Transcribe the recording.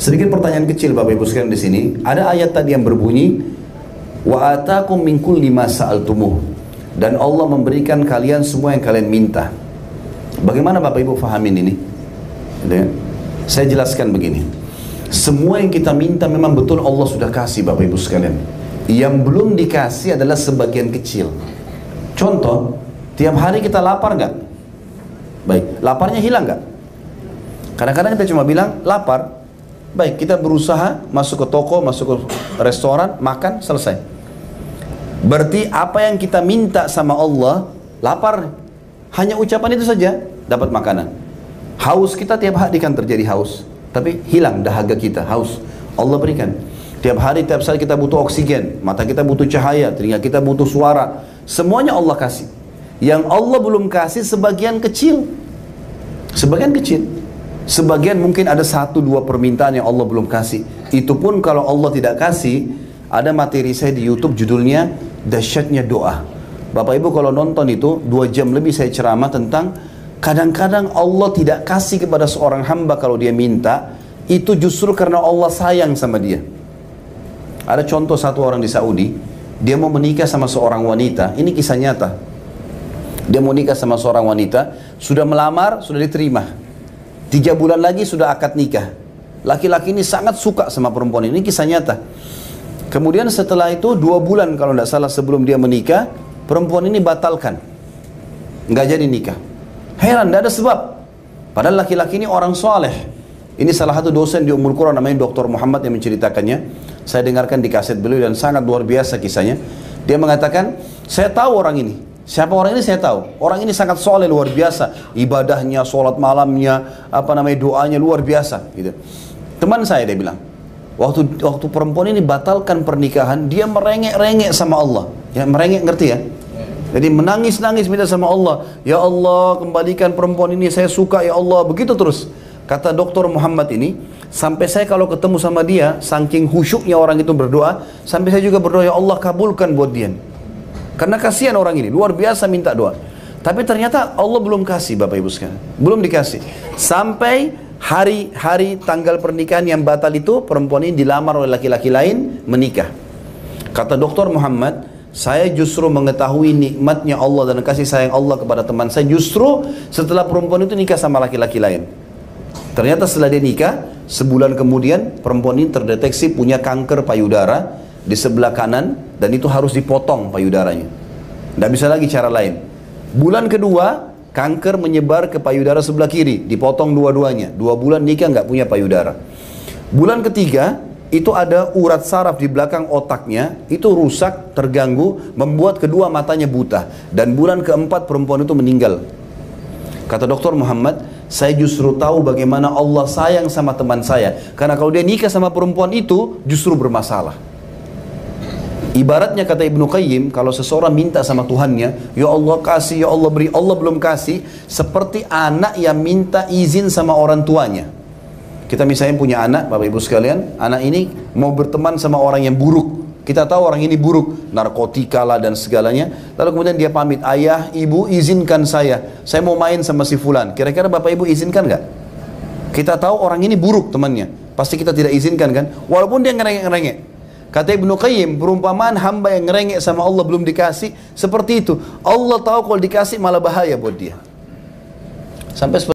Sedikit pertanyaan kecil Bapak Ibu sekalian di sini. Ada ayat tadi yang berbunyi wa atakum min kulli ma sa'altumuh dan Allah memberikan kalian semua yang kalian minta. Bagaimana Bapak Ibu fahamin ini? Gitu ya? Saya jelaskan begini. Semua yang kita minta memang betul Allah sudah kasih Bapak Ibu sekalian. Yang belum dikasih adalah sebagian kecil. Contoh, tiap hari kita lapar nggak? Baik, laparnya hilang nggak? Kadang-kadang kita cuma bilang lapar. Baik, kita berusaha masuk ke toko, masuk ke restoran, makan, selesai. Berarti apa yang kita minta sama Allah, lapar. Hanya ucapan itu saja dapat makanan. Haus kita tiap hari kan terjadi haus. Tapi hilang dahaga kita, haus. Allah berikan. Tiap hari, tiap saat kita butuh oksigen. Mata kita butuh cahaya, telinga kita butuh suara. Semuanya Allah kasih. Yang Allah belum kasih sebagian kecil. Sebagian kecil. Sebagian mungkin ada satu dua permintaan yang Allah belum kasih. Itu pun kalau Allah tidak kasih, ada materi saya di YouTube judulnya Dahsyatnya Doa. Bapak Ibu kalau nonton itu dua jam lebih saya ceramah tentang kadang-kadang Allah tidak kasih kepada seorang hamba kalau dia minta itu justru karena Allah sayang sama dia. Ada contoh satu orang di Saudi, dia mau menikah sama seorang wanita. Ini kisah nyata. Dia mau nikah sama seorang wanita, sudah melamar, sudah diterima. Tiga bulan lagi sudah akad nikah. Laki-laki ini sangat suka sama perempuan ini, kisah nyata. Kemudian setelah itu dua bulan kalau tidak salah sebelum dia menikah, perempuan ini batalkan. Nggak jadi nikah. Heran, tidak ada sebab. Padahal laki-laki ini orang soleh. Ini salah satu dosen di Umul Quran namanya Dr. Muhammad yang menceritakannya. Saya dengarkan di kaset beliau dan sangat luar biasa kisahnya. Dia mengatakan, saya tahu orang ini. Siapa orang ini saya tahu. Orang ini sangat soleh luar biasa. Ibadahnya, sholat malamnya, apa namanya doanya luar biasa. Gitu. Teman saya dia bilang, Waktu waktu perempuan ini batalkan pernikahan, dia merengek-rengek sama Allah. Ya, merengek ngerti ya? Jadi menangis-nangis minta sama Allah, "Ya Allah, kembalikan perempuan ini, saya suka ya Allah." Begitu terus. Kata dokter Muhammad ini, sampai saya kalau ketemu sama dia, saking khusyuknya orang itu berdoa, sampai saya juga berdoa, "Ya Allah, kabulkan buat dia." Karena kasihan orang ini, luar biasa minta doa. Tapi ternyata Allah belum kasih Bapak Ibu sekalian. Belum dikasih. Sampai hari-hari tanggal pernikahan yang batal itu perempuan ini dilamar oleh laki-laki lain menikah. Kata dokter Muhammad, saya justru mengetahui nikmatnya Allah dan kasih sayang Allah kepada teman saya justru setelah perempuan itu nikah sama laki-laki lain. Ternyata setelah dia nikah, sebulan kemudian perempuan ini terdeteksi punya kanker payudara di sebelah kanan dan itu harus dipotong payudaranya. Tidak bisa lagi cara lain. Bulan kedua, Kanker menyebar ke payudara sebelah kiri, dipotong dua-duanya. Dua bulan nikah nggak punya payudara. Bulan ketiga, itu ada urat saraf di belakang otaknya, itu rusak, terganggu, membuat kedua matanya buta. Dan bulan keempat perempuan itu meninggal. Kata dokter Muhammad, saya justru tahu bagaimana Allah sayang sama teman saya. Karena kalau dia nikah sama perempuan itu, justru bermasalah. Ibaratnya kata Ibnu Qayyim, kalau seseorang minta sama Tuhannya, Ya Allah kasih, Ya Allah beri, Allah belum kasih, seperti anak yang minta izin sama orang tuanya. Kita misalnya punya anak, Bapak Ibu sekalian, anak ini mau berteman sama orang yang buruk. Kita tahu orang ini buruk, narkotika lah dan segalanya. Lalu kemudian dia pamit, ayah, ibu izinkan saya, saya mau main sama si fulan. Kira-kira Bapak Ibu izinkan nggak? Kita tahu orang ini buruk temannya, pasti kita tidak izinkan kan? Walaupun dia ngerengek-ngerengek. Kata Ibnu Qayyim, perumpamaan hamba yang ngerengek sama Allah belum dikasih seperti itu. Allah tahu kalau dikasih malah bahaya buat dia. Sampai